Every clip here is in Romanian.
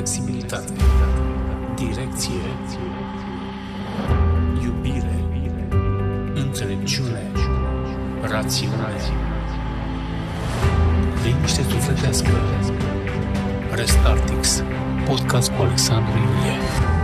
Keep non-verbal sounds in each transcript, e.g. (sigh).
flexibilitate, direcție, iubire, înțelepciune, rațiune, liniște sufletească. Restartix, podcast cu Alexandru Iulie.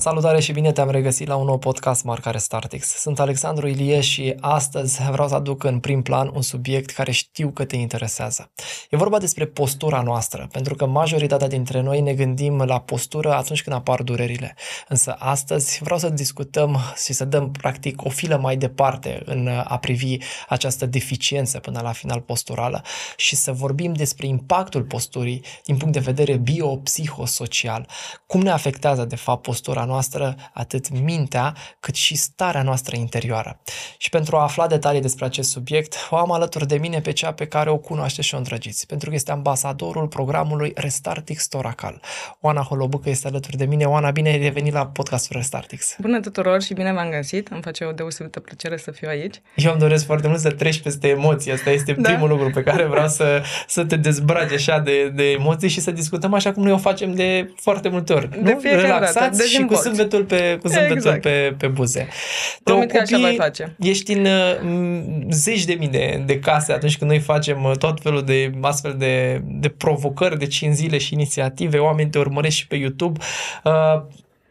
Salutare și bine te-am regăsit la un nou podcast Marcare Startix. Sunt Alexandru Ilie și astăzi vreau să aduc în prim plan un subiect care știu că te interesează. E vorba despre postura noastră, pentru că majoritatea dintre noi ne gândim la postură atunci când apar durerile. Însă astăzi vreau să discutăm și să dăm practic o filă mai departe în a privi această deficiență până la final posturală și să vorbim despre impactul posturii din punct de vedere biopsihosocial. Cum ne afectează de fapt postura noastră, atât mintea, cât și starea noastră interioară. Și pentru a afla detalii despre acest subiect, o am alături de mine pe cea pe care o cunoaște și o îndrăgiți, pentru că este ambasadorul programului Restartix Toracal. Oana Holobucă este alături de mine. Oana, bine ai revenit la podcastul Restartix. Bună tuturor și bine v-am găsit. Îmi face o deosebită plăcere să fiu aici. Eu îmi doresc foarte mult să treci peste emoții. Asta este da. primul lucru pe care vreau să, să te dezbragi așa de, de emoții și să discutăm așa cum noi o facem de foarte multe ori. De nu? fiecare Relaxați dată. și cu zâmbetul pe, cu zâmbetul exact. pe, pe buze. Promit că așa voi face. Ești în uh, zeci de mii de, de case atunci când noi facem uh, tot felul de astfel de, de provocări de 5 zile și inițiative, oameni te urmăresc și pe YouTube. Uh,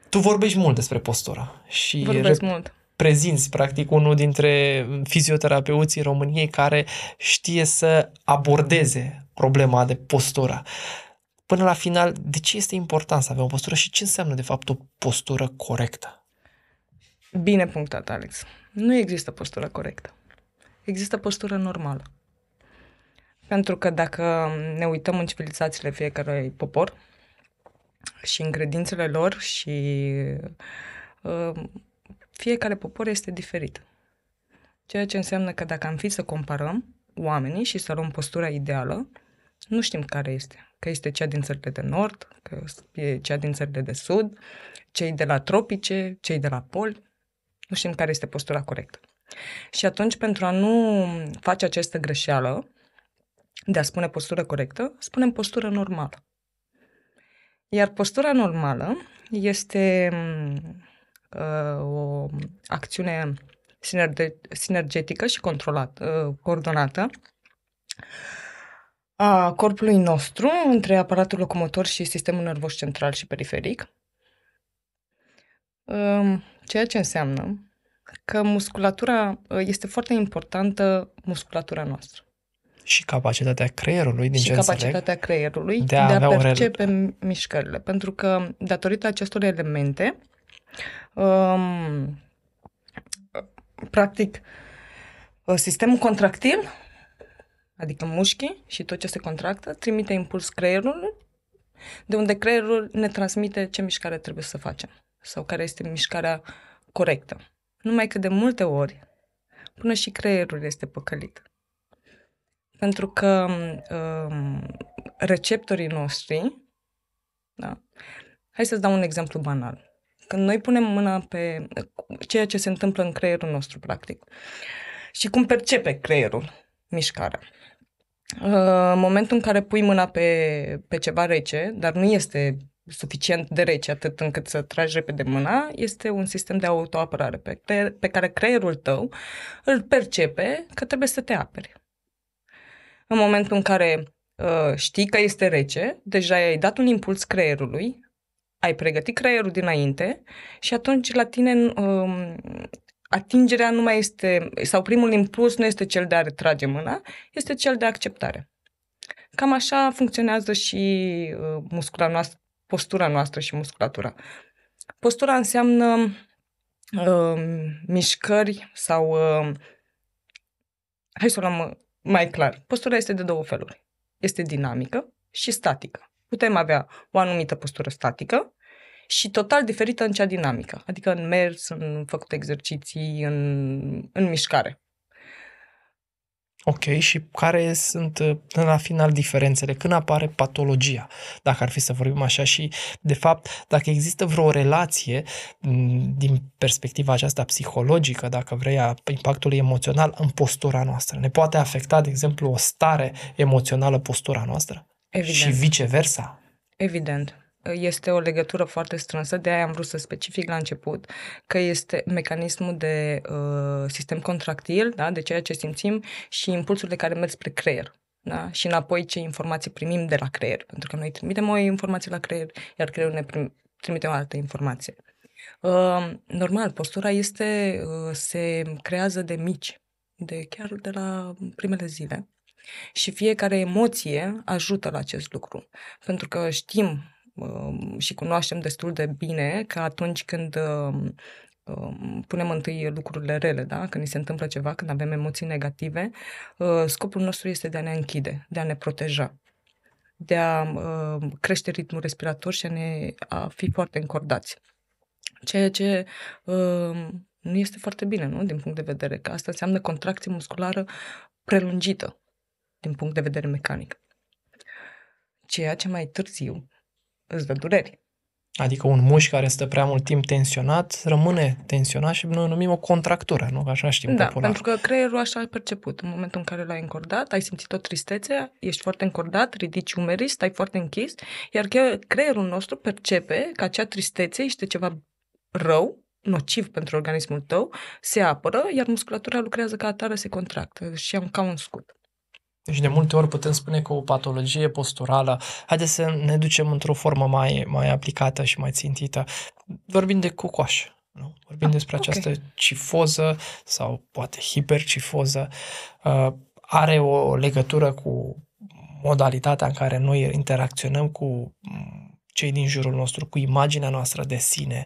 tu vorbești mult despre postura. Și Vorbesc mult prezinți, practic, unul dintre fizioterapeuții României care știe să abordeze problema de postură până la final, de ce este important să avem o postură și ce înseamnă, de fapt, o postură corectă? Bine punctat, Alex. Nu există postură corectă. Există postură normală. Pentru că dacă ne uităm în civilizațiile fiecărui popor și în credințele lor și uh, fiecare popor este diferit. Ceea ce înseamnă că dacă am fi să comparăm oamenii și să luăm postura ideală, nu știm care este că este cea din țările de nord, că e cea din țările de sud, cei de la tropice, cei de la pol. Nu știm care este postura corectă. Și atunci, pentru a nu face această greșeală de a spune postură corectă, spunem postură normală. Iar postura normală este uh, o acțiune sinerge- sinergetică și controlată, uh, coordonată a corpului nostru între aparatul locomotor și sistemul nervos central și periferic, ceea ce înseamnă că musculatura este foarte importantă, musculatura noastră. Și capacitatea creierului, din și ce capacitatea înțeleg, creierului de a, de a percepe o mișcările. Pentru că, datorită acestor elemente, um, practic, sistemul contractil adică mușchii și tot ce se contractă, trimite impuls creierului, de unde creierul ne transmite ce mișcare trebuie să facem sau care este mișcarea corectă. Numai că de multe ori, până și creierul este păcălit. Pentru că um, receptorii noștri, da? hai să-ți dau un exemplu banal. Când noi punem mâna pe ceea ce se întâmplă în creierul nostru, practic, și cum percepe creierul mișcarea. În momentul în care pui mâna pe, pe ceva rece, dar nu este suficient de rece atât încât să tragi repede mâna, este un sistem de autoapărare pe, creier, pe care creierul tău îl percepe că trebuie să te aperi. În momentul în care uh, știi că este rece, deja ai dat un impuls creierului, ai pregătit creierul dinainte și atunci la tine uh, atingerea nu mai este, sau primul impuls nu este cel de a retrage mâna, este cel de acceptare. Cam așa funcționează și uh, muscula noastră, postura noastră și musculatura. Postura înseamnă uh, mișcări sau uh, hai să o luăm mai clar. Postura este de două feluri. Este dinamică și statică. Putem avea o anumită postură statică și total diferită în cea dinamică, adică în mers, în făcut exerciții, în, în mișcare. Ok, și care sunt la final diferențele? Când apare patologia, dacă ar fi să vorbim așa și, de fapt, dacă există vreo relație din perspectiva aceasta psihologică, dacă vrei, a impactului emoțional în postura noastră. Ne poate afecta, de exemplu, o stare emoțională postura noastră? Evident. și viceversa? Evident. Este o legătură foarte strânsă, de aia am vrut să specific la început că este mecanismul de uh, sistem contractil, da, de ceea ce simțim și impulsurile care merg spre creier. Da? Și înapoi ce informații primim de la creier, pentru că noi trimitem o informație la creier, iar creierul ne prim- trimite o altă informație. Uh, normal, postura este, uh, se creează de mici, de chiar de la primele zile. Și fiecare emoție ajută la acest lucru. Pentru că știm uh, și cunoaștem destul de bine că atunci când uh, uh, punem întâi lucrurile rele, da? când ni se întâmplă ceva, când avem emoții negative, uh, scopul nostru este de a ne închide, de a ne proteja de a uh, crește ritmul respirator și a, ne, a fi foarte încordați. Ceea ce uh, nu este foarte bine, nu? Din punct de vedere că asta înseamnă contracție musculară prelungită din punct de vedere mecanic. Ceea ce mai târziu îți dă dureri. Adică un mușchi care stă prea mult timp tensionat, rămâne tensionat și noi o numim o contractură, nu? Așa știm Da, popular. pentru că creierul așa ai perceput. În momentul în care l-ai încordat, ai simțit o tristețe, ești foarte încordat, ridici umerii, stai foarte închis, iar che- creierul nostru percepe că acea tristețe este ceva rău, nociv pentru organismul tău, se apără, iar musculatura lucrează ca atare, se contractă și am ca un scut. Deci de multe ori putem spune că o patologie posturală, haideți să ne ducem într-o formă mai, mai aplicată și mai țintită. Vorbim de cocoaș, nu? Vorbim Ah, despre ok. această cifoză sau poate hipercifoză. Uh, are o legătură cu modalitatea în care noi interacționăm cu mm, cei din jurul nostru, cu imaginea noastră de sine,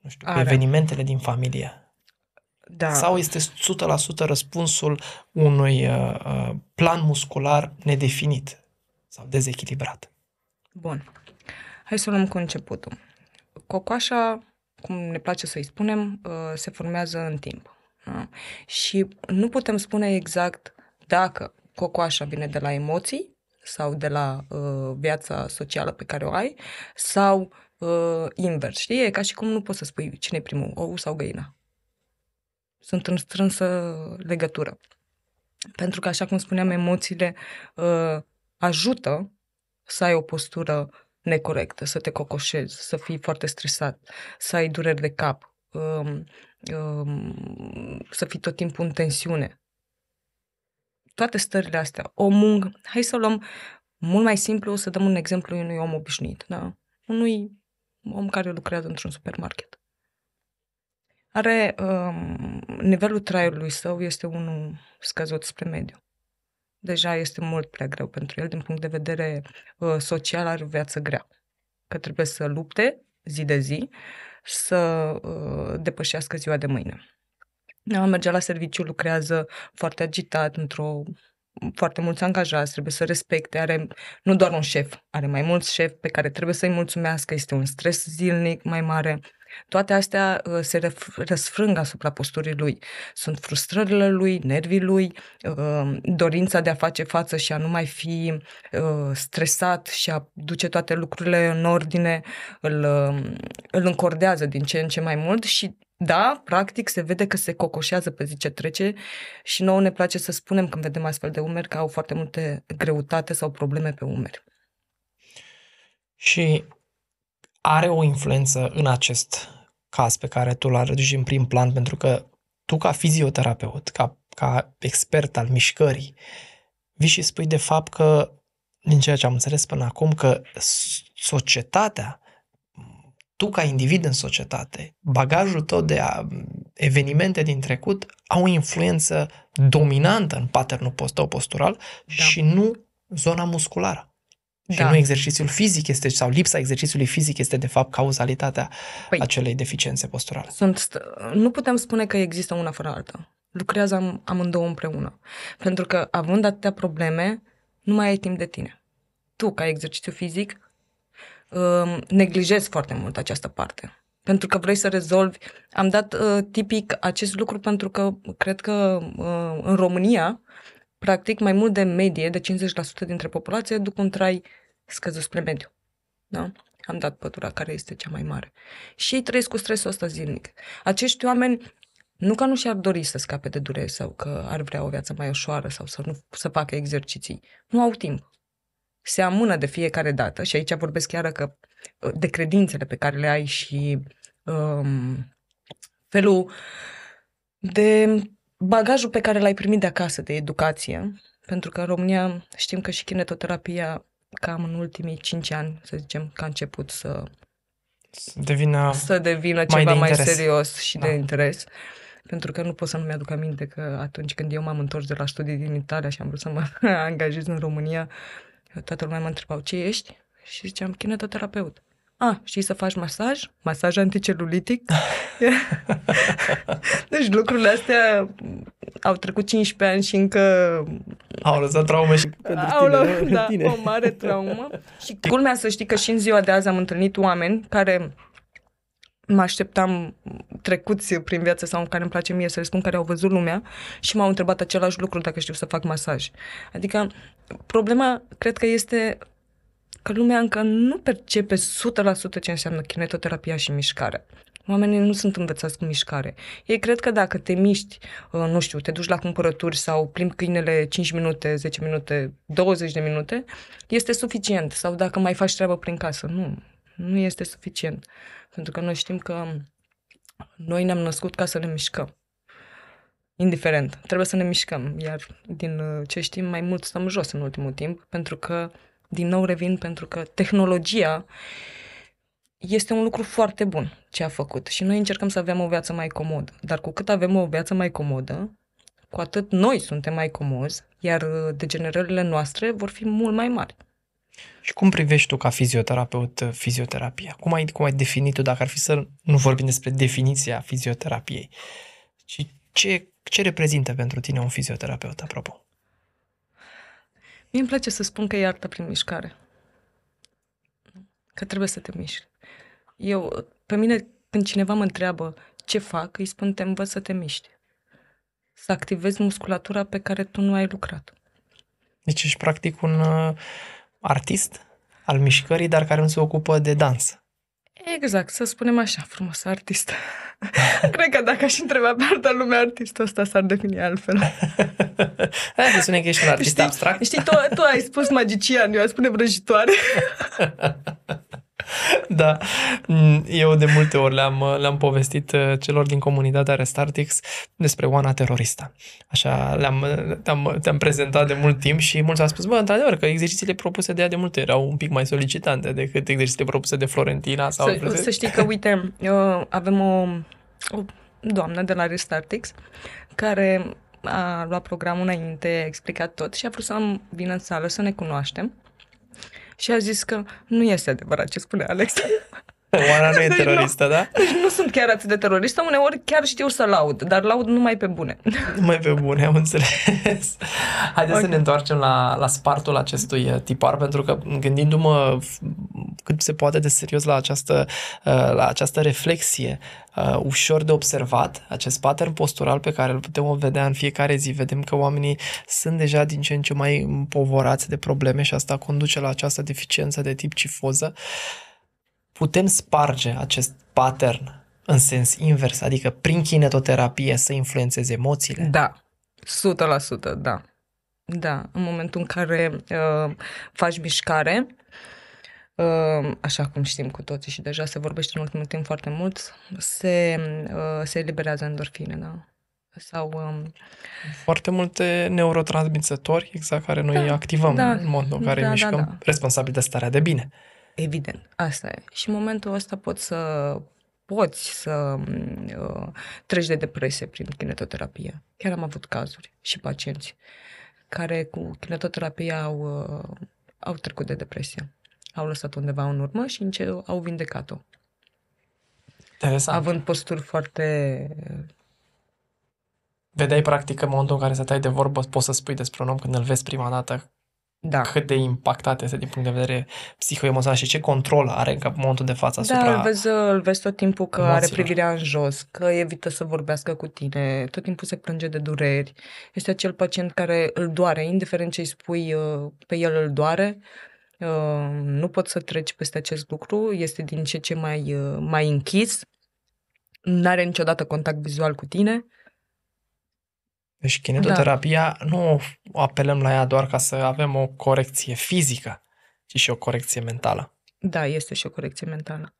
nu știu, cu Are. evenimentele din familie. Da. Sau este 100% răspunsul unui uh, uh, plan muscular nedefinit sau dezechilibrat? Bun. Hai să luăm cu începutul. Cocoașa, cum ne place să-i spunem, uh, se formează în timp. Da? Și nu putem spune exact dacă cocoașa vine de la emoții sau de la uh, viața socială pe care o ai sau uh, invers. Știi? E ca și cum nu poți să spui cine e primul, ou sau găina. Sunt în strânsă legătură. Pentru că, așa cum spuneam, emoțiile uh, ajută să ai o postură necorectă, să te cocoșezi, să fii foarte stresat, să ai dureri de cap, um, um, să fii tot timpul în tensiune. Toate stările astea. Omul, hai să luăm mult mai simplu, să dăm un exemplu unui om obișnuit, da? Unui om care lucrează într-un supermarket. Are um, nivelul traiului său este unul scăzut spre mediu deja este mult prea greu pentru el din punct de vedere uh, social, are o viață grea. Că trebuie să lupte zi de zi să uh, depășească ziua de mâine. Da, merge la serviciu, lucrează foarte agitat, într-o foarte mulți angajați, trebuie să respecte, are nu doar un șef, are mai mulți șefi pe care trebuie să-i mulțumească, este un stres zilnic mai mare. Toate astea uh, se ref- răsfrâng asupra posturii lui. Sunt frustrările lui, nervii lui, uh, dorința de a face față și a nu mai fi uh, stresat și a duce toate lucrurile în ordine, îl, uh, îl încordează din ce în ce mai mult și da, practic se vede că se cocoșează pe zi ce trece și nouă ne place să spunem când vedem astfel de umeri că au foarte multe greutate sau probleme pe umeri. Și are o influență în acest caz pe care tu l-ai reduci în prim plan, pentru că tu ca fizioterapeut, ca, ca expert al mișcării, vii și spui de fapt că, din ceea ce am înțeles până acum, că societatea, tu ca individ în societate, bagajul tău de a, evenimente din trecut au o influență dominantă în patternul tău postural Da. și nu zona musculară. Și Da. nu exercițiul fizic este, sau lipsa exercițiului fizic este de fapt cauzalitatea Păi- acelei deficiențe posturale. Sunt, st- nu putem spune că există una fără alta. Lucrează am, amândouă împreună. Pentru că, având atâtea probleme, nu mai ai timp de tine. Tu, ca exercițiu fizic, um, neglijezi foarte mult această parte. Pentru că vrei să rezolvi. Am dat uh, tipic acest lucru pentru că cred că uh, în România, practic, mai mult de medie, de 50% dintre populație, duc un trai scăzut spre mediu. Da? Am dat pătura care este cea mai mare. Și ei trăiesc cu stresul ăsta zilnic. Acești oameni nu că nu și-ar dori să scape de dureri sau că ar vrea o viață mai ușoară sau să nu să facă exerciții. Nu au timp. se amână de fiecare dată și aici vorbesc chiar că de credințele pe care le ai și um, felul de bagajul pe care l-ai primit de acasă, de educație, pentru că în România știm că și kinetoterapia cam în ultimii cinci ani, să zicem, că a început să devină să devină mai ceva de mai interes. serios și Da. de interes. Pentru că nu pot să nu mi-aduc aminte că atunci când eu m-am întors de la studii din Italia și am vrut să mă (laughs) angajez în România, toată lumea mă întrebau, ce ești? Și ziceam, kinetoterapeut. A, știi să faci masaj? Masaj anticelulitic? (laughs) deci lucrurile astea au trecut 15 ani și încă au lăsat traume și pentru au tine, luat, nu? da, tine. o mare traumă. și culmea să știi că și în ziua de azi am întâlnit oameni care mă așteptam trecuți prin viață sau care îmi place mie să le spun care au văzut lumea și m-au întrebat același lucru dacă știu să fac masaj. Adică problema cred că este că lumea încă nu percepe 100% ce înseamnă kinetoterapia și mișcarea. Oamenii nu sunt învățați cu mișcare. Ei cred că dacă te miști, uh, nu știu, te duci la cumpărături sau plimbi câinele 5 minute, 10 minute, 20 de minute, este suficient. Sau dacă mai faci treabă prin casă. Nu, nu este suficient. Pentru că noi știm că noi ne-am născut ca să ne mișcăm. Indiferent, trebuie să ne mișcăm. Iar din uh, ce știm, mai mult stăm jos în ultimul timp, pentru că, din nou revin, pentru că tehnologia este un lucru foarte bun ce a făcut și noi încercăm să avem o viață mai comodă. Dar cu cât avem o viață mai comodă, cu atât noi suntem mai comozi, iar uh, degenerările noastre vor fi mult mai mari. Și cum privești tu ca fizioterapeut uh, fizioterapia? Cum ai, cum ai definit tu, dacă ar fi să nu vorbim despre definiția fizioterapiei, ci ce, ce reprezintă pentru tine un fizioterapeut, apropo? Mie îmi place să spun că e arta prin mișcare. Că trebuie să te miști. Eu, pe mine, când cineva mă întreabă ce fac, îi spun te învăț să te miști. Să activezi musculatura pe care tu nu ai lucrat. Deci ești practic un uh, artist al mișcării, dar care nu se ocupă de dans. Exact, să spunem așa, frumos, artist. (laughs) Cred că dacă aș întreba pe altă lume artistul ăsta s-ar defini altfel. (laughs) Hai să spunem că ești un artist Știi, abstract. știi tu, tu ai spus magician, eu aș spune vrăjitoare. (laughs) Da, Mm, eu de multe ori le-am, le-am povestit uh, celor din comunitatea Restartix despre Oana Terorista. Așa, le-am, te-am, te-am prezentat de mult timp și mulți au spus, bă, într-adevăr, că exercițiile propuse de ea de multe ori erau un pic mai solicitante decât exercițiile propuse de Florentina sau... Să, să știi că, uite, eu avem o, o doamnă de la Restartix care a luat programul înainte, a explicat tot și a vrut să am vină în sală să ne cunoaștem. Și a zis că nu este adevărat ce spune Alex. Oana nu e Deci nu. teroristă, da? Deci nu sunt chiar atât de teroristă, uneori chiar știu să laud, dar laud numai pe bune. (laughs) Mai pe bune, am înțeles. Haideți Ok. să ne întoarcem la, la spartul acestui uh, tipar, pentru că gândindu-mă f- cât se poate de serios la această, uh, la această reflexie uh, ușor de observat, acest pattern postural pe care îl putem vedea în fiecare zi, vedem că oamenii sunt deja din ce în ce mai împovorați de probleme și asta conduce la această deficiență de tip cifoză. Putem sparge acest pattern în sens invers, adică prin kinetoterapie să influențeze emoțiile? Da, 100%, da. Da, în momentul în care uh, faci mișcare, uh, așa cum știm cu toții și deja se vorbește în ultimul timp foarte mult, se, uh, se eliberează endorfine, da? Sau, um, foarte multe neurotransmițători, exact, care noi Da, activăm da, în modul în care da, da, mișcăm, da. responsabil de starea de bine. Evident, asta e. Și în momentul ăsta poți să poți să uh, treci de depresie prin kinetoterapie. Chiar am avut cazuri și pacienți care cu kinetoterapia au, uh, au trecut de depresie. Au lăsat undeva în urmă și încet au vindecat-o. Interesant. Având posturi foarte... Vedeai, practic, în momentul în care stăteai de vorbă, poți să spui despre un om când îl vezi prima dată Da. cât de impactat este din punct de vedere psihoemoțional și ce control are în momentul de față Da, asupra... îl vezi, îl vezi tot timpul că are emoțiilor. privirea în jos, că evită să vorbească cu tine, tot timpul se plânge de dureri. Este acel pacient care îl doare, indiferent ce îi spui, uh, pe el îl doare. Uh, Nu poți să treci peste acest lucru, este din ce ce mai, uh, mai închis, nu are niciodată contact vizual cu tine. Deci kinetoterapia Da. nu apelăm la ea doar ca să avem o corecție fizică, ci și o corecție mentală. Da, este și o corecție mentală.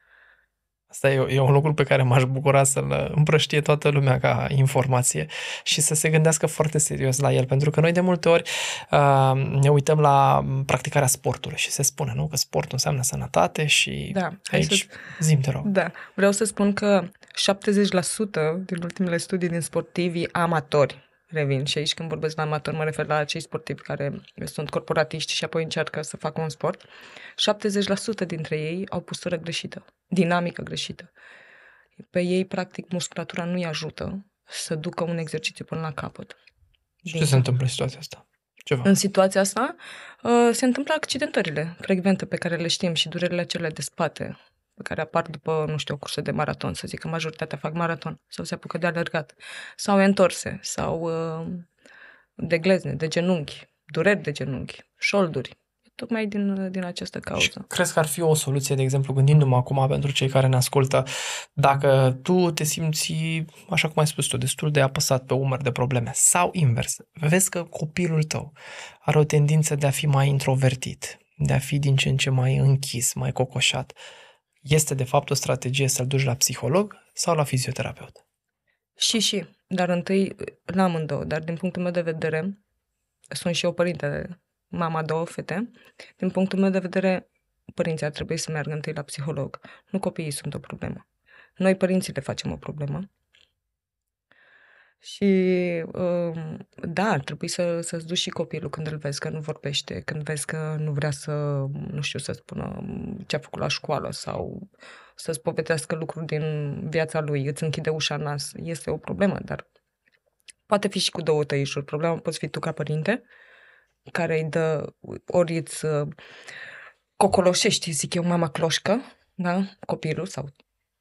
Asta e, e un lucru pe care m-aș bucura să-l împrăștie toată lumea ca informație și să se gândească foarte serios la el, pentru că noi de multe ori uh, ne uităm la practicarea sportului și se spune, nu, că sportul înseamnă sănătate și Da, hai aici, să- zim te rog. Da, vreau să spun că 70% din ultimele studii din sportivii amatori, revin, și aici când vorbesc la amatori mă refer la cei sportivi care sunt corporatiști și apoi încearcă să facă un sport, 70% dintre ei au postură greșită, dinamică greșită. Pe ei, practic, musculatura nu-i ajută să ducă un exercițiu până la capăt. Și ce se întâmplă în situația asta? Ceva. În situația asta uh, se întâmplă accidentările frecvente pe care le știm și durerile acelea de spate pe care apar după, nu știu, o cursă de maraton, să zic că majoritatea fac maraton sau se apucă de alergat, sau întorse, sau uh, de glezne, de genunchi, dureri de genunchi, șolduri, tocmai din, din această Și cauză. crezi că ar fi o soluție, de exemplu, gândindu-mă acum pentru cei care ne ascultă, dacă tu te simți, așa cum ai spus tu, destul de apăsat pe umăr de probleme, sau invers, vezi că copilul tău are o tendință de a fi mai introvertit, de a fi din ce în ce mai închis, mai cocoșat, este de fapt o strategie să-l duci la psiholog sau la fizioterapeut? Și, și, dar întâi la amândouă, dar din punctul meu de vedere, sunt și eu părinte, mama două fete, din punctul meu de vedere, părinții ar trebui să meargă întâi la psiholog. Nu copiii sunt o problemă. Noi, părinții, le facem o problemă. Și, um, da, ar trebui să, să-ți duci și copilul când îl vezi că nu vorbește, când vezi că nu vrea să, nu știu, să spună ce a făcut la școală sau să-ți povestească lucruri din viața lui, îți închide ușa în nas. Este o problemă, dar poate fi și cu două tăișuri. Problema poți fi tu ca părinte, care îi dă, ori îți uh, cocoloșești, zic eu, mama cloșcă, da? copilul sau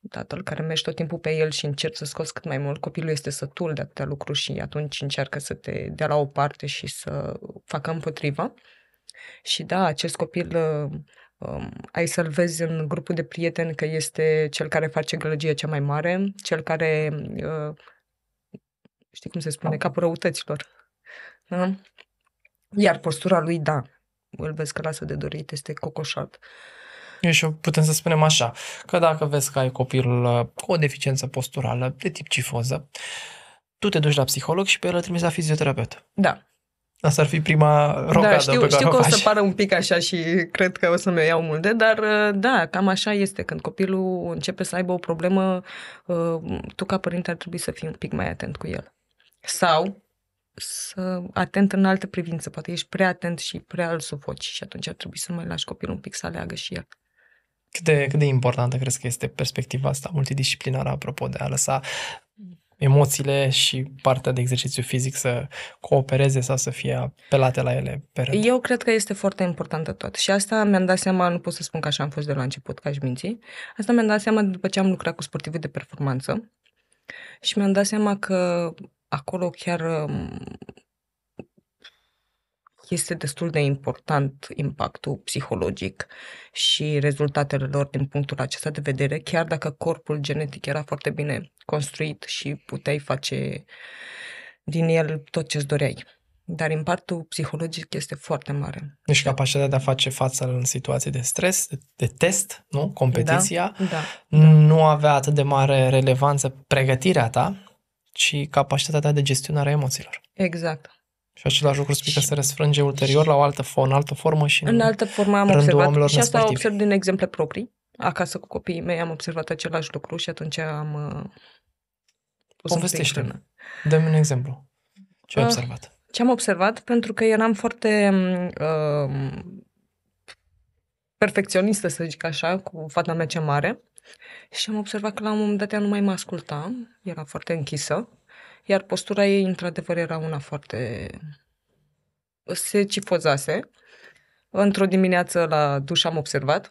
tatăl care mergi tot timpul pe el și încerci să scoți cât mai mult. Copilul este sătul de atâtea lucruri și atunci încearcă să te dea la o parte și să facă împotriva. Și da, acest copil uh, um, ai să-l vezi în grupul de prieteni că este cel care face gălăgie cea mai mare, cel care, uh, știi cum se spune, capul răutăților. Da? Iar postura lui, da, îl vezi că lasă de dorit, este cocoșat. Eu și putem să spunem așa, că dacă vezi că ai copil uh, cu o deficiență posturală de tip cifoză, tu te duci la psiholog și pe el îl trimiți la fizioterapeut. Da, Asta ar fi prima rocadă da, știu, pe care știu o că o faci. să pară un pic așa și cred că o să mi iau multe, dar uh, da, cam așa este. Când copilul începe să aibă o problemă, uh, tu ca părinte ar trebui să fii un pic mai atent cu el. Sau să atent în alte privințe. Poate ești prea atent și prea îl sufoci și atunci ar trebui să mai lași copilul un pic să aleagă și el. Cât de, cât de importantă crezi că este perspectiva asta multidisciplinară, apropo de a lăsa emoțiile și partea de exercițiu fizic să coopereze sau să fie apelate la ele pe rând? Eu cred că este foarte importantă tot. Și asta mi-am dat seama, nu pot să spun că așa am fost de la început, ca și minții. Asta mi-am dat seama după ce am lucrat cu sportivi de performanță și mi-am dat seama că acolo chiar um, este destul de important impactul psihologic și rezultatele lor din punctul acesta de vedere, chiar dacă corpul genetic era foarte bine construit și puteai face din el tot ce-ți doreai. Dar impactul psihologic este foarte mare. Deci capacitatea de a face față în situații de stres, de, de test, nu? Competiția, Da. nu avea atât de mare relevanță pregătirea ta, ci capacitatea ta de gestionare a emoțiilor. Exact. Și același lucru spui că se răsfrânge ulterior la o altă, fo- în altă formă și În altă formă am rândul observat oamenilor și asta nesportivi. observ din exemple proprii. Acasă cu copiii mei am observat același lucru și atunci am uh, pus un pic Povestește-mi. frână. Dă-mi un exemplu. Ce ai Ah. observat? Ce am observat? Pentru că eram foarte uh, perfecționistă, să zic așa, cu fata mea cea mare și am observat că la un moment dat ea nu mai mă asculta, era foarte închisă, iar postura ei, într-adevăr, era una foarte... se cifozase. Într-o dimineață la duș am observat,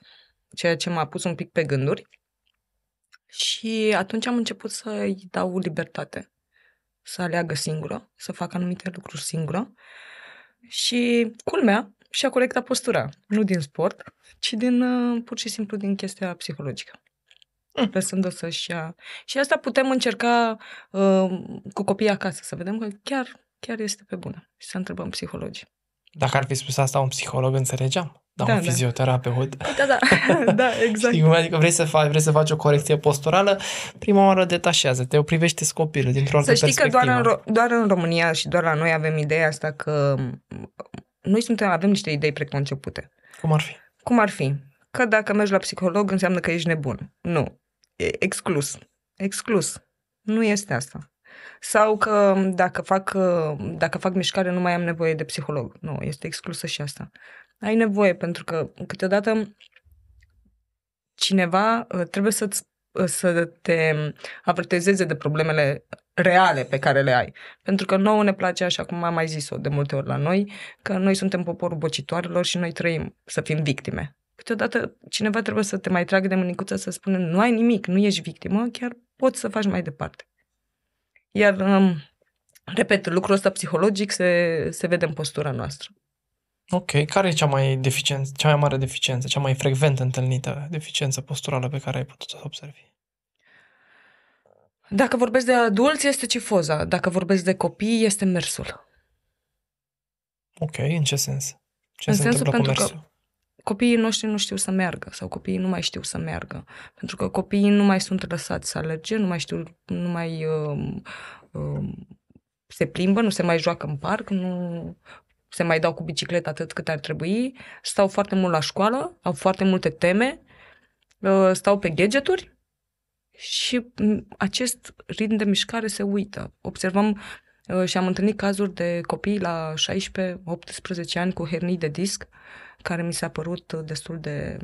ceea ce m-a pus un pic pe gânduri și atunci am început să-i dau libertate să aleagă singură, să facă anumite lucruri singură. Și culmea și-a corectat postura, nu din sport, ci din uh, pur și simplu din chestia psihologică. Mm. Lăsând-o să-și ia... Și asta putem încerca uh, cu copiii acasă, să vedem că chiar, chiar este pe bună. Și să întrebăm psihologii. Dacă ar fi spus asta un psiholog, înțelegeam. Da, Da, un da. fizioterapeut. Da, da, (laughs) da, exact. Știi cum? Adică vrei să, faci, vrei să faci o corecție posturală, prima oară detașează-te, o privește copilul dintr-o altă Să știi că doar perspectivă. în, Ro- doar în România și doar la noi avem ideea asta că m, noi suntem, avem niște idei preconcepute. Cum ar fi? Cum ar fi? Că dacă mergi la psiholog înseamnă că ești nebun. Nu. E exclus. Exclus. Nu este asta. Sau că dacă fac, dacă fac mișcare nu mai am nevoie de psiholog. Nu, este exclusă și asta. Ai nevoie pentru că câteodată cineva uh, trebuie să-ți, uh, să te avertizeze de problemele reale pe care le ai. Pentru că nouă ne place, așa cum am mai zis-o de multe ori la noi, că noi suntem poporul bocitoarelor și noi trăim să fim victime. Câteodată cineva trebuie să te mai tragă de mânicuță să spună nu ai nimic, nu ești victimă, chiar poți să faci mai departe. Iar, um, repet, lucrul ăsta psihologic se, se vede în postura noastră. Ok, care e cea mai deficiență, cea mai mare deficiență, cea mai frecvent întâlnită deficiență posturală pe care ai putut să o observi? Dacă vorbesc de adulți, este cifoza. Dacă vorbesc de copii, este mersul. Ok, în ce sens? Ce În se sensul întâmplă cu pentru că- mersul? Copiii noștri nu știu să meargă sau copiii nu mai știu să meargă. Pentru că copiii nu mai sunt lăsați să alerge, nu mai știu, nu mai um, um, se plimbă, nu se mai joacă în parc, nu se mai dau cu bicicleta atât cât ar trebui, stau foarte mult la școală, au foarte multe teme, uh, stau pe gadgeturi și m, acest ritm de mișcare se uită. Observăm uh, și am întâlnit cazuri de copii la 16-18 ani cu hernii de disc, care mi s-a părut destul de...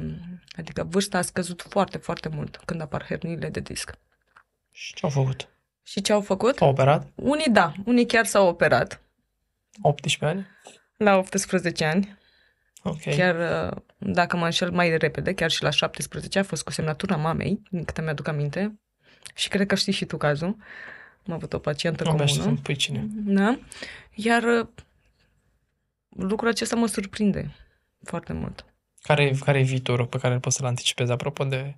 Adică vârsta a scăzut foarte, foarte mult când apar herniile de disc. Și ce au făcut? Și ce au făcut? Au operat? Unii da, unii chiar s-au operat 18 ani? la 18 ani. Ok. Chiar, uh, dacă mă înșel mai repede, chiar și la 17 a fost cu semnatura mamei, din câte mi-aduc aminte. Și cred că știi și tu cazul. Am avut o pacientă Abia știu comună. să-mi pui cine. Da? Iar uh, lucrul acesta mă surprinde foarte mult. Care, care e viitorul pe care îl poți să-l anticipezi apropo de,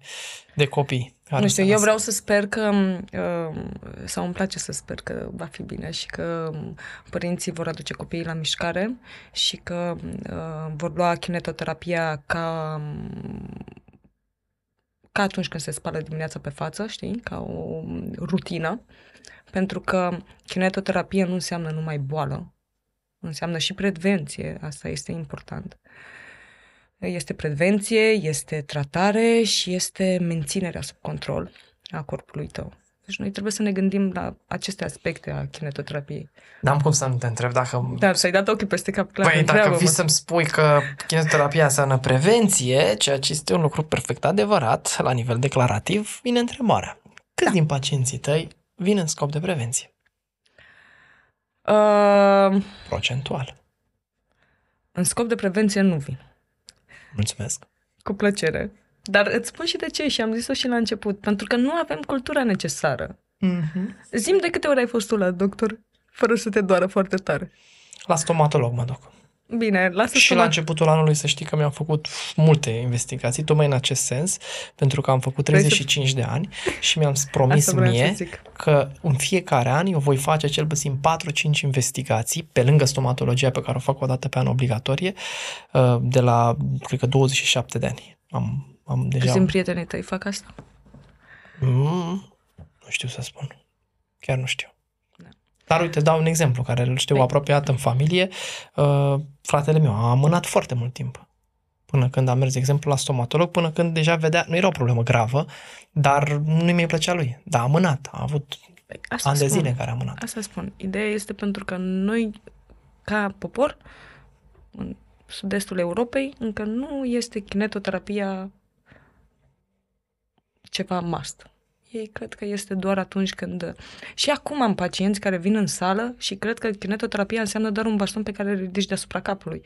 de copii? Care nu știu, se eu nasc? vreau să sper că, uh, sau îmi place să sper că va fi bine și că um, părinții vor aduce copiii la mișcare și că uh, vor lua kinetoterapia ca, um, ca atunci când se spală dimineața pe față, știi, ca o rutină, pentru că kinetoterapia nu înseamnă numai boală, înseamnă și prevenție, asta este important. Este prevenție, este tratare și este menținerea sub control a corpului tău. Deci noi trebuie să ne gândim la aceste aspecte a kinetoterapiei. N-am cum să nu te întreb dacă... Dar să-i dat ochii peste cap, clar, Păi, dacă întreabă-mă. vii să-mi spui că kinetoterapia înseamnă prevenție, ceea ce este un lucru perfect adevărat la nivel declarativ, vine întrebarea. Câți din pacienții tăi vin în scop de prevenție? Uh, Procentual. în scop de prevenție nu vin. Mulțumesc. Cu plăcere. Dar îți spun și de ce și am zis-o și la început. Pentru că nu avem cultura necesară. Mm-hmm. Zim de câte ori ai fost tu la doctor fără să te doară foarte tare. La stomatolog mă duc. Bine, lasă Și să la mă... începutul anului să știi că mi-am făcut multe investigații, tocmai în acest sens, pentru că am făcut Vrei să- 35 de ani și mi-am promis Asta vreau mie să zic. că în fiecare an eu voi face cel puțin 4-5 investigații, pe lângă stomatologia pe care o fac o dată pe an obligatorie, uh, de la, cred că, 27 de ani. Am, am deja... Câți din prietenii tăi fac asta? Mm, nu știu să spun. Chiar nu știu. Da. Dar uite, dau un exemplu care îl știu Păi. apropiat în familie. Uh, fratele meu a amânat foarte mult timp. Până când a mers, de exemplu, la stomatolog, până când deja vedea, nu era o problemă gravă, dar nu mi-e plăcea lui. Dar a amânat, a avut Păi, Asta ani de spun. zile în care a amânat. Asta spun. Ideea este pentru că noi, ca popor, în sud-estul Europei, încă nu este kinetoterapia ceva must. Ei cred că este doar atunci când... Și acum am pacienți care vin în sală și cred că kinetoterapia înseamnă doar un baston pe care îl ridici deasupra capului.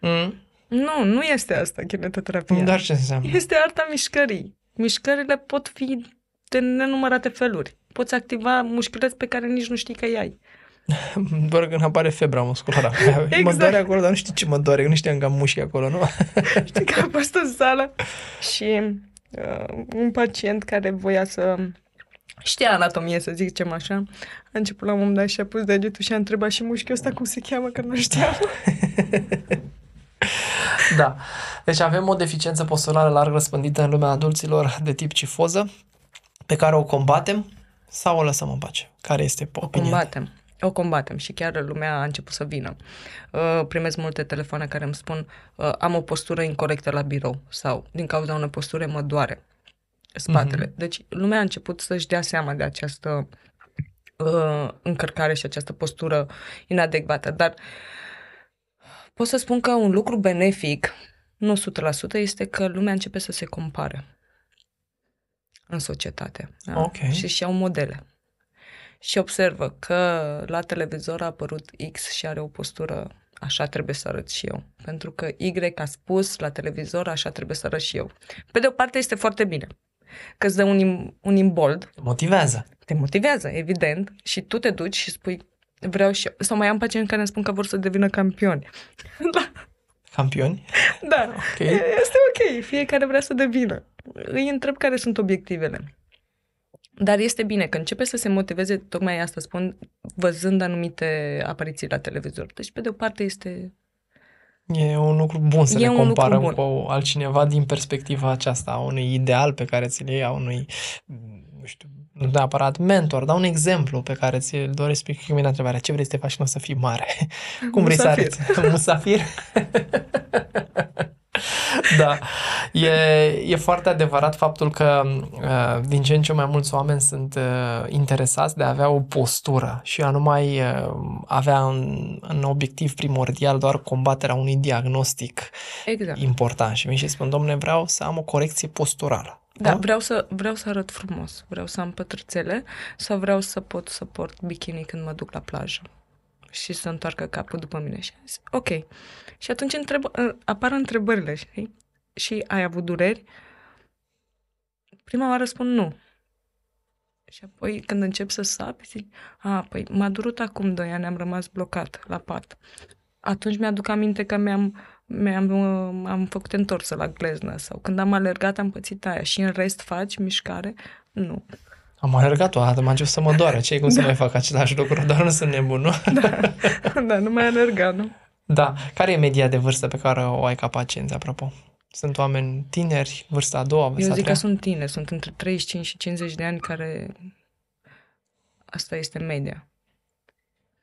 Mm, Nu, nu este asta kinetoterapia. dar ce înseamnă? Este arta mișcării. Mișcările pot fi de nenumărate feluri. Poți activa mușchiuleți pe care nici nu știi că ai. (laughs) Doar când apare febra musculară. (laughs) Mă Exact. doare acolo, dar nu știu ce mă doare, că nu știam că am mușchi acolo, nu? Știi că am fost în sală și uh, un pacient care voia să știa anatomie, să zicem așa, a început la un moment dat și a pus degetul și a întrebat și mușchiul ăsta cum se cheamă, că nu știam. (laughs) Da. Deci avem o deficiență posturală larg răspândită în lumea adulților de tip cifoză, pe care o combatem sau o lăsăm în pace? Care este O opinia? combatem. O combatem și chiar lumea a început să vină. Uh, primesc multe telefoane care îmi spun uh, am o postură incorrectă la birou sau din cauza unei posture mă doare spatele. Mm-hmm. Deci lumea a început să-și dea seama de această uh, încărcare și această postură inadecvată. Dar pot să spun că un lucru benefic, nu 100%, este că lumea începe să se compare în societate. Da? Ok. Și își iau modele. Și observă că la televizor a apărut X și are o postură așa trebuie să arăt și eu. Pentru că Y a spus la televizor așa trebuie să arăt și eu. Pe de o parte este foarte bine, că îți dă un, im- un imbold, Motivează. te motivează, evident, și tu te duci și spui vreau și eu. Sau mai am pacienți care îmi spun că vor să devină campioni. (laughs) da, Campioni. da. Ok. Este ok, fiecare vrea să devină. Îi întreb care sunt obiectivele. Dar este bine că începe să se motiveze, tocmai asta spun, văzând anumite apariții la televizor. Deci, pe de o parte, este... E un lucru bun să E ne un lucru comparăm bun. cu altcineva din perspectiva aceasta, a unui ideal pe care ți-l iei, a unui, nu știu, nu neapărat mentor, dar un exemplu pe care ți-l dorești. Spui că mine întrebarea, ce vrei să te faci când o să fii mare? (laughs) Cum vrei Musafir. să arăți? Musafir? (laughs) (laughs) da, e, e foarte adevărat faptul că uh, din ce în ce mai mulți oameni sunt uh, interesați de a avea o postură și a nu mai uh, avea în, în obiectiv primordial doar combaterea unui diagnostic Exact. important. Și vin și spun, domnule, vreau să am o corecție posturală. Da, vreau să, vreau să arăt frumos, vreau să am pătrățele sau vreau să pot să port bikini când mă duc la plajă și să întoarcă capul după mine. Și am zis, ok. Și atunci întreb, apar întrebările, știi? Și ai avut dureri? Prima oară spun nu. Și apoi când încep să sapi, zic, a, păi m-a durut acum doi ani, am rămas blocat la pat. Atunci mi-aduc aminte că mi-am, mi-am uh, am făcut întorsă la gleznă sau când am alergat am pățit aia și în rest faci mișcare? Nu. Am alergat o dată, m-a început să mă doară. Ce cum să (laughs) mai fac același lucru? (laughs) Doar nu sunt nebun, nu? (laughs) da, nu mai alerga, nu? Da. Care e media de vârstă pe care o ai ca pacienți, apropo? Sunt oameni tineri, vârsta a doua, vârsta Eu a zic că treia? sunt tine, sunt între 35 și 50 de ani care... Asta este media.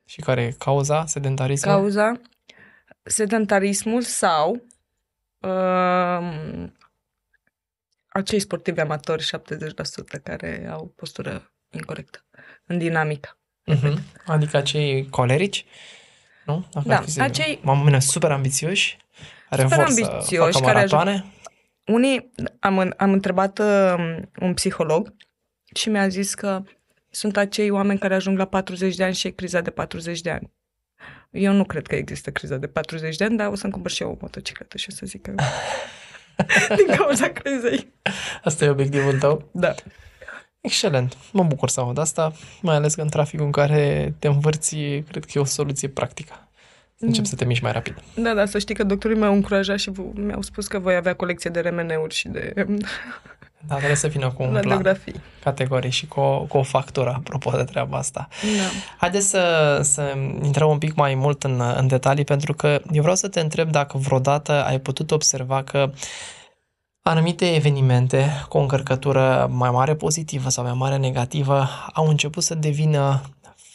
Și care e cauza? Sedentarismul? Cauza, sedentarismul sau uh, acei sportivi amatori 70% care au postură incorrectă în dinamică. Mhm. Adică acei colerici? Nu? Dacă Da, ar fi să- acei- Oameni super ambițioși, care Super vor să ambițioși, facă care maratoane. Unii, am, în- am întrebat uh, un psiholog și mi-a zis că sunt acei oameni care ajung la 40 de ani și e criza de 40 de ani. Eu nu cred că există criza de 40 de ani, dar o să-mi cumpăr și eu o motocicletă și o să zic că (laughs) din cauza crizei. Asta e obiectivul tău? Da. Excelent. Mă bucur să aud asta, mai ales că în traficul în care te învârți, cred că e o soluție practică. Să începi să te miști mai rapid. Da, da, să știi că doctorii m-au încurajat și v- mi-au spus că voi avea colecție de remeneuri și de (laughs) Da, trebuie să vină cu un plan radiografii. categorii și cu o, cu o factură, apropo de treaba asta. Da. Haideți să, să intrăm un pic mai mult în, în detalii, pentru că eu vreau să te întreb dacă vreodată ai putut observa că anumite evenimente cu o încărcătură mai mare pozitivă sau mai mare negativă au început să devină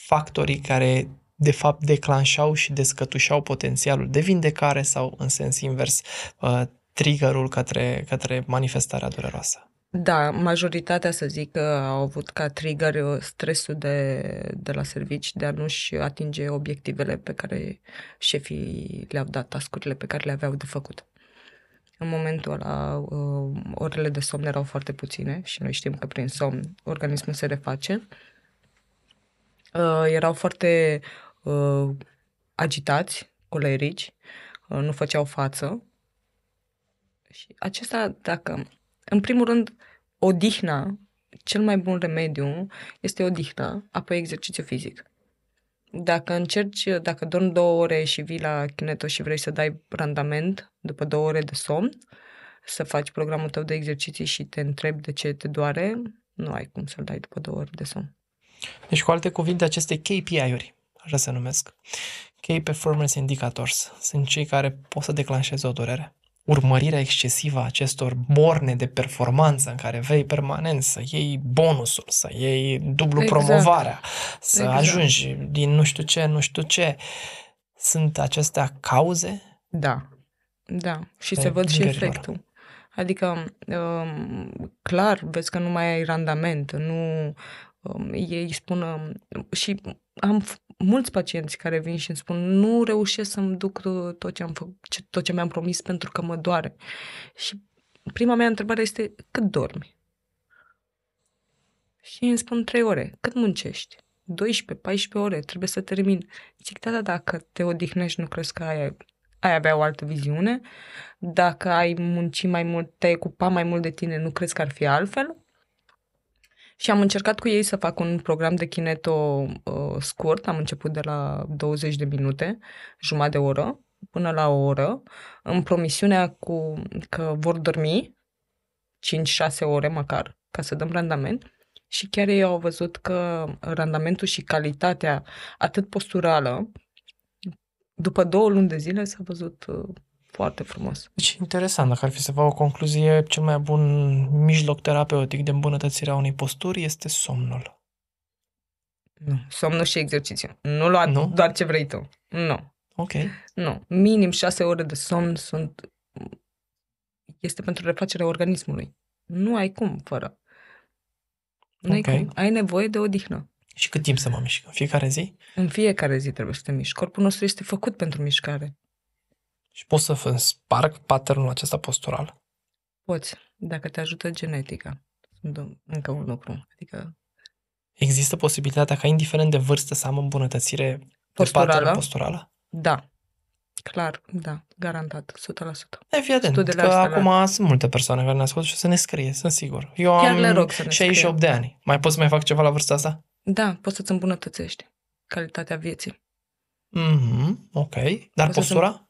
factorii care de fapt declanșau și descătușau potențialul de vindecare sau în sens invers uh, triggerul către, către manifestarea dureroasă. Da, majoritatea, să zic, că au avut ca trigger uh, stresul de, de la servici de a nu-și atinge obiectivele pe care șefii le-au dat, tascurile pe care le aveau de făcut. În momentul ăla, uh, orele de somn erau foarte puține și noi știm că prin somn organismul se reface. Uh, Erau foarte uh, agitați, colerici, uh, nu făceau față. Și acesta, dacă în primul rând, odihna, cel mai bun remediu este odihna, apoi exercițiu fizic. Dacă încerci, dacă dormi două ore și vii la kineto și vrei să dai randament după două ore de somn, să faci programul tău de exerciții și te întrebi de ce te doare, nu ai cum să-l dai după două ore de somn. Deci, cu alte cuvinte, aceste KPI-uri, așa se numesc, Key Performance Indicators, sunt cei care pot să declanșeze o durere. urmărirea excesivă a acestor borne de performanță în care vei permanent să iei bonusul, să iei dublu Exact. promovarea, să Exact. ajungi din nu știu ce, nu știu ce, sunt acestea cauze? Da, da. Și Pe se văd și gândirilor. efectul. Adică, um, clar, vezi că nu mai ai randament, nu um, ei spun um, și am f- mulți pacienți care vin și îmi spun nu reușesc să-mi duc to- tot ce, am făcut, ce- tot ce mi-am promis pentru că mă doare. Și prima mea întrebare este cât dormi? Și îmi spun 3 ore. Cât muncești? 12-14 ore, trebuie să termin. Zic, da, da, dacă te odihnești, nu crezi că ai, ai avea o altă viziune? Dacă ai munci mai mult, te-ai ocupa mai mult de tine, nu crezi că ar fi altfel? Și am încercat cu ei să fac un program de kineto uh, scurt, am început de la 20 de minute, jumătate de oră, până la o oră, în promisiunea cu că vor dormi 5-6 ore măcar, ca să dăm randament. Și chiar ei au văzut că randamentul și calitatea, atât posturală, după două luni de zile s-a văzut uh, foarte frumos. Deci interesant, dacă ar fi să fac o concluzie, cel mai bun mijloc terapeutic de îmbunătățire a unei posturi este somnul. Nu. Somnul și exercițiu. Nu lua Nu? doar ce vrei tu. Nu. Ok. Nu. Minim șase ore de somn sunt este pentru refacerea organismului. Nu ai cum fără. Nu Ok. ai cum. Ai nevoie de odihnă. Și cât timp să mă mișc? În fiecare zi? În fiecare zi trebuie să te miști. Corpul nostru este făcut pentru mișcare. Și pot să f- sparg patternul acesta postural? Poți, dacă te ajută genetica. Sunt încă un lucru. Adică Există posibilitatea ca, indiferent de vârstă, să am îmbunătățire de Posturală? pattern posturală? da. Clar, da, garantat, 100%. Evident, Studiile că astea acum sunt multe persoane care ne ascultă și o să ne scrie, sunt sigur. Eu Chiar am le rog să ne 68 scrie. de ani. Mai pot să mai fac ceva la vârsta asta? Da, poți să-ți îmbunătățești calitatea vieții. Mhm, ok. Dar Poți să postura?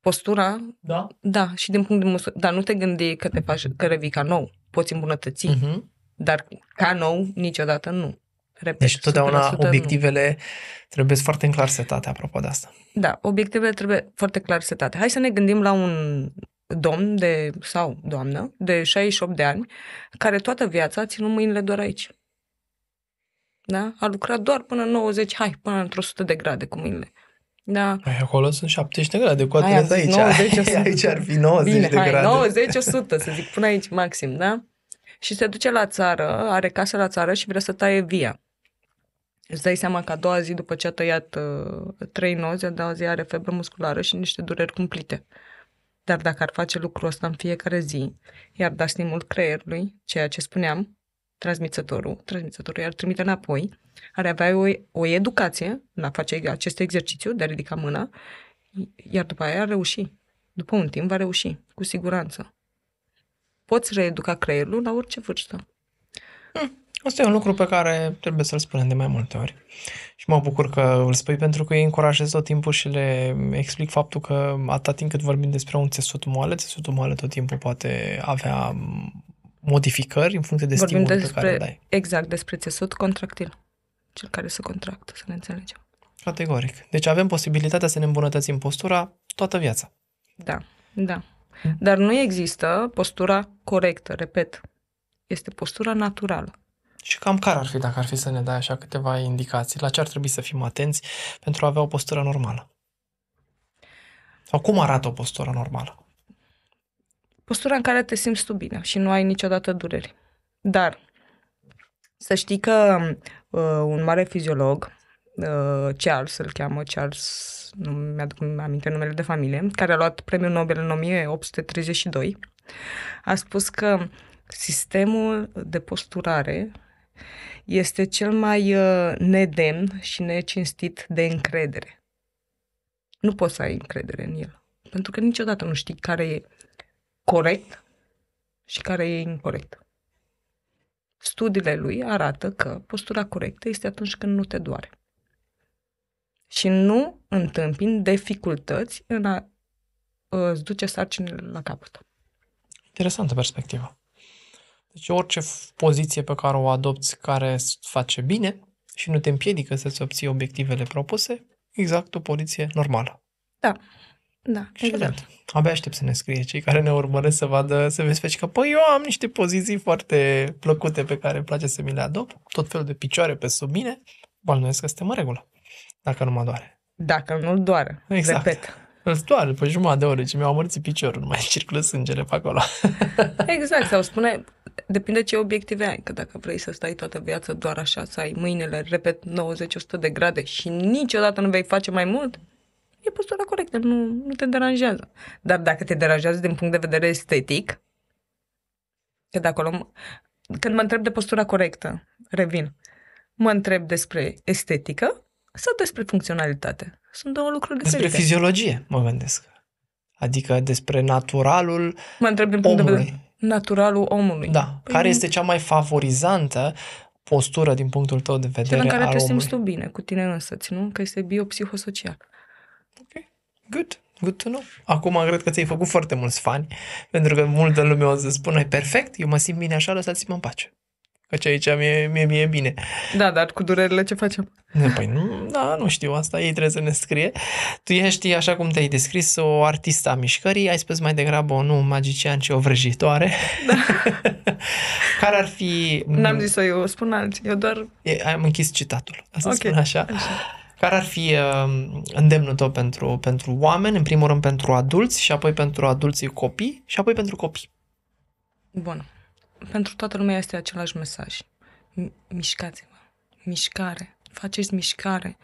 Postura, Da. da, și din punct de măsură, dar nu te gândi că te faci, că revii ca nou. Poți îmbunătăți, Mhm. dar ca nou niciodată nu. Repet, Deci totdeauna 100% nu. obiectivele trebuie foarte clar setate apropo de asta. Da, obiectivele trebuie foarte clar setate. Hai să ne gândim la un domn de, sau doamnă de 68 de ani care toată viața a ținut mâinile doar aici. Da? A lucrat doar până în 90, hai, până într-o 100 de grade cu mâinile. Da, Ai, acolo sunt 70 de grade, cu Hai, atât am aici. zis 90, 100. aici ar fi 90 Bine, de hai, grade. 90, 100, să zic, până aici maxim, da? Și se duce la țară, are casă la țară și vrea să taie via. Îți dai seama că a doua zi după ce a tăiat uh, trei nozi, a doua zi are febră musculară și niște dureri cumplite. Dar dacă ar face lucrul ăsta în fiecare zi, iar da stimul creierului, ceea ce spuneam, transmițătorul, transmițătorul i-ar trimite înapoi, ar avea o, o educație în a face acest exercițiu de a ridica mâna, iar după aia ar reuși. După un timp va reuși, cu siguranță. Poți reeduca creierul la orice vârstă. Asta e un lucru pe care trebuie să-l spunem de mai multe ori. Și mă bucur că îl spui pentru că îi încurajez tot timpul și le explic faptul că atâta timp cât vorbim despre un țesut moale, țesutul moale tot timpul poate avea m, modificări în funcție de Vorbim stimulul pe care îl despre, dai. exact, despre țesut contractil. Cel care se contractă, să ne înțelegem. Categoric. Deci avem posibilitatea să ne îmbunătățim postura toată viața. Da, da. Dar nu există postura corectă, repet. Este postura naturală. Și cam care ar fi, dacă ar fi să ne dai așa câteva indicații, la ce ar trebui să fim atenți pentru a avea o postură normală? Sau cum arată o postură normală? Postura în care te simți tu bine și nu ai niciodată dureri. Dar să știi că uh, un mare fiziolog, uh, Charles, îl cheamă Charles, nu mi-aduc aminte numele de familie, care a luat premiul Nobel în 1832, a spus că sistemul de posturare este cel mai uh, nedemn și necinstit de încredere. Nu poți să ai încredere în el. Pentru că niciodată nu știi care e corect și care e incorrect. Studiile lui arată că postura corectă este atunci când nu te doare. Și nu întâmpini dificultăți în a uh, îți duce sarcinile la capăt. Interesantă perspectivă. Deci orice f- poziție pe care o adopți care îți face bine și nu te împiedică să-ți obții obiectivele propuse, exact o poziție normală. Da. Da, Excelent. exact. Abia aștept să ne scrie cei care ne urmăresc să vadă, să vezi că, păi eu am niște poziții foarte plăcute pe care îmi place să mi le adopt, tot felul de picioare pe sub mine, bănuiesc că suntem în regulă, dacă nu mă doare. Dacă nu-l doare. Exact. Repet. Îți doare pe jumătate de oră ce mi-au amărțit piciorul, nu mai (laughs) circulă sângele pe acolo. (laughs) Exact, sau spune, depinde ce obiective ai, că dacă vrei să stai toată viața doar așa, să ai mâinile, repet, 90-100 de grade și niciodată nu vei face mai mult, e postura corectă, nu, nu te deranjează. Dar dacă te deranjează din punct de vedere estetic, că de acolo, când mă întreb de postura corectă, revin, mă întreb despre estetică sau despre funcționalitate. Sunt două lucruri Despre diferite. fiziologie, mă gândesc. Adică despre naturalul Mă întreb din punct de omului. vedere naturalul omului. Da. Păi Care este cea mai favorizantă postură din punctul tău de vedere Cel în care al te omului? simți tu bine cu tine însăți, nu? Că este biopsihosocial. Ok, good. Good to know. Acum cred că ți-ai făcut foarte mulți fani, pentru că multă lume o să spună, e perfect, eu mă simt bine așa, lăsați-mă în pace. Căci aici mie, mie, mie e bine. Da, dar cu durerile ce facem? Păi nu, da, nu știu asta, ei trebuie să ne scrie. Tu ești, așa cum te-ai descris, o artistă a mișcării, ai spus mai degrabă, nu un magician, ci o vrăjitoare. Da. (laughs) Care ar fi... N-am zis să eu spun alții, eu doar... E, am închis citatul, să Ok, spun așa. Care ar fi uh, îndemnul tău pentru, pentru oameni, în primul rând pentru adulți și apoi pentru adulții copii și apoi pentru copii? Bun. Pentru toată lumea este același mesaj. Mi- Mișcați-vă. Mișcare. Faceți mișcare.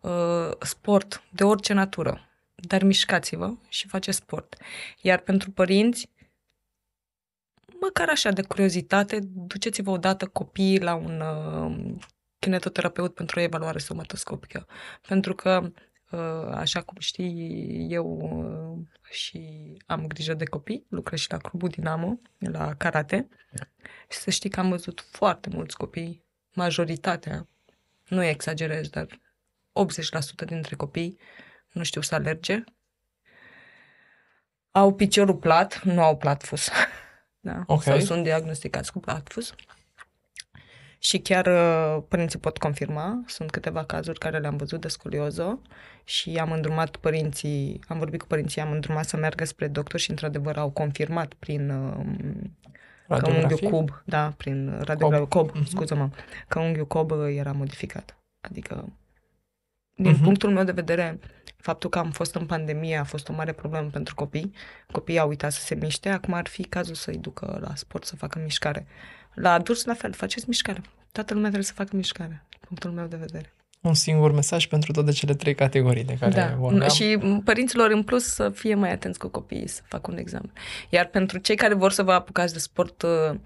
Uh, sport de orice natură. Dar mișcați-vă și faceți sport. Iar pentru părinți, măcar așa de curiozitate, duceți-vă odată copiii la un uh, kinetoterapeut pentru o evaluare somatoscopică. Pentru că, uh, așa cum știi, eu uh, și am grijă de copii, lucrez și la Clubul Dinamo, la karate, și să știi că am văzut foarte mulți copii, majoritatea, nu exagerez, dar 80% dintre copii nu știu să alerge, au piciorul plat, nu au platfus. (laughs) Da? Ok. Sau sunt diagnosticați cu platfus. Și chiar uh, părinții pot confirma, sunt câteva cazuri care le-am văzut de scolioză și am îndrumat părinții, am vorbit cu părinții, am îndrumat să meargă spre doctor și într-adevăr au confirmat prin uh, că unghiul cub, da, prin radiografie, cob, cob Mhm. scuză-mă, că unghiul cob uh, era modificat. Adică, din Mhm. punctul meu de vedere, faptul că am fost în pandemie a fost o mare problemă pentru copii. Copiii au uitat să se miște, acum ar fi cazul să-i ducă la sport să facă mișcare. La adulți, la fel, faceți mișcare. Toată lumea trebuie să facă mișcare, din punctul meu de vedere. Un singur mesaj pentru toate cele trei categorii de care Da, vorbeam. și părinților în plus să fie mai atenți cu copiii, să facă un examen. Iar pentru cei care vor să vă apucați de sport uh,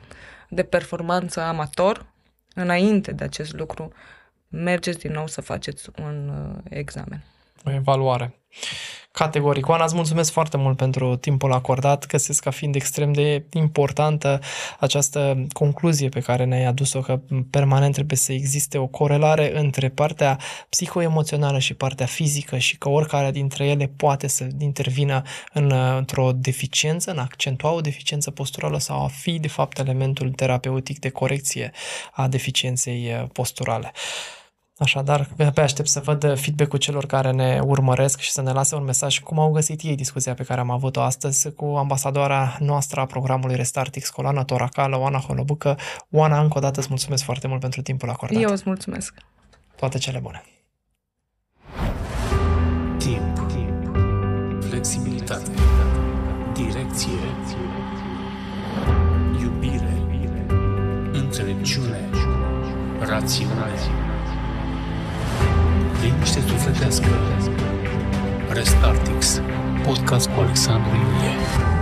de performanță amator, înainte de acest lucru, mergeți din nou să faceți un uh, examen. O evaluare. Categoric. Oana, îți mulțumesc foarte mult pentru timpul acordat. Găsesc ca fiind extrem de importantă această concluzie pe care ne-ai adus-o, că permanent trebuie să existe o corelare între partea psihoemoțională și partea fizică și că oricare dintre ele poate să intervină în, într-o deficiență, în a accentua o deficiență posturală sau a fi, de fapt, elementul terapeutic de corecție a deficienței posturale. Așadar, pe aștept să văd feedback-ul celor care ne urmăresc și să ne lase un mesaj cum au găsit ei discuția pe care am avut-o astăzi cu ambasadoara noastră a programului Restartix, Colana Toracală, Oana Holobucă. Oana, încă o dată îți mulțumesc foarte mult pentru timpul acordat. Eu îți mulțumesc. Toate cele bune. Timp. Flexibilitate. Direcție. Iubire. Înțelepciune. Rațiune. Liniște sufletească. Restartix. Podcast cu Alexandru Ilie.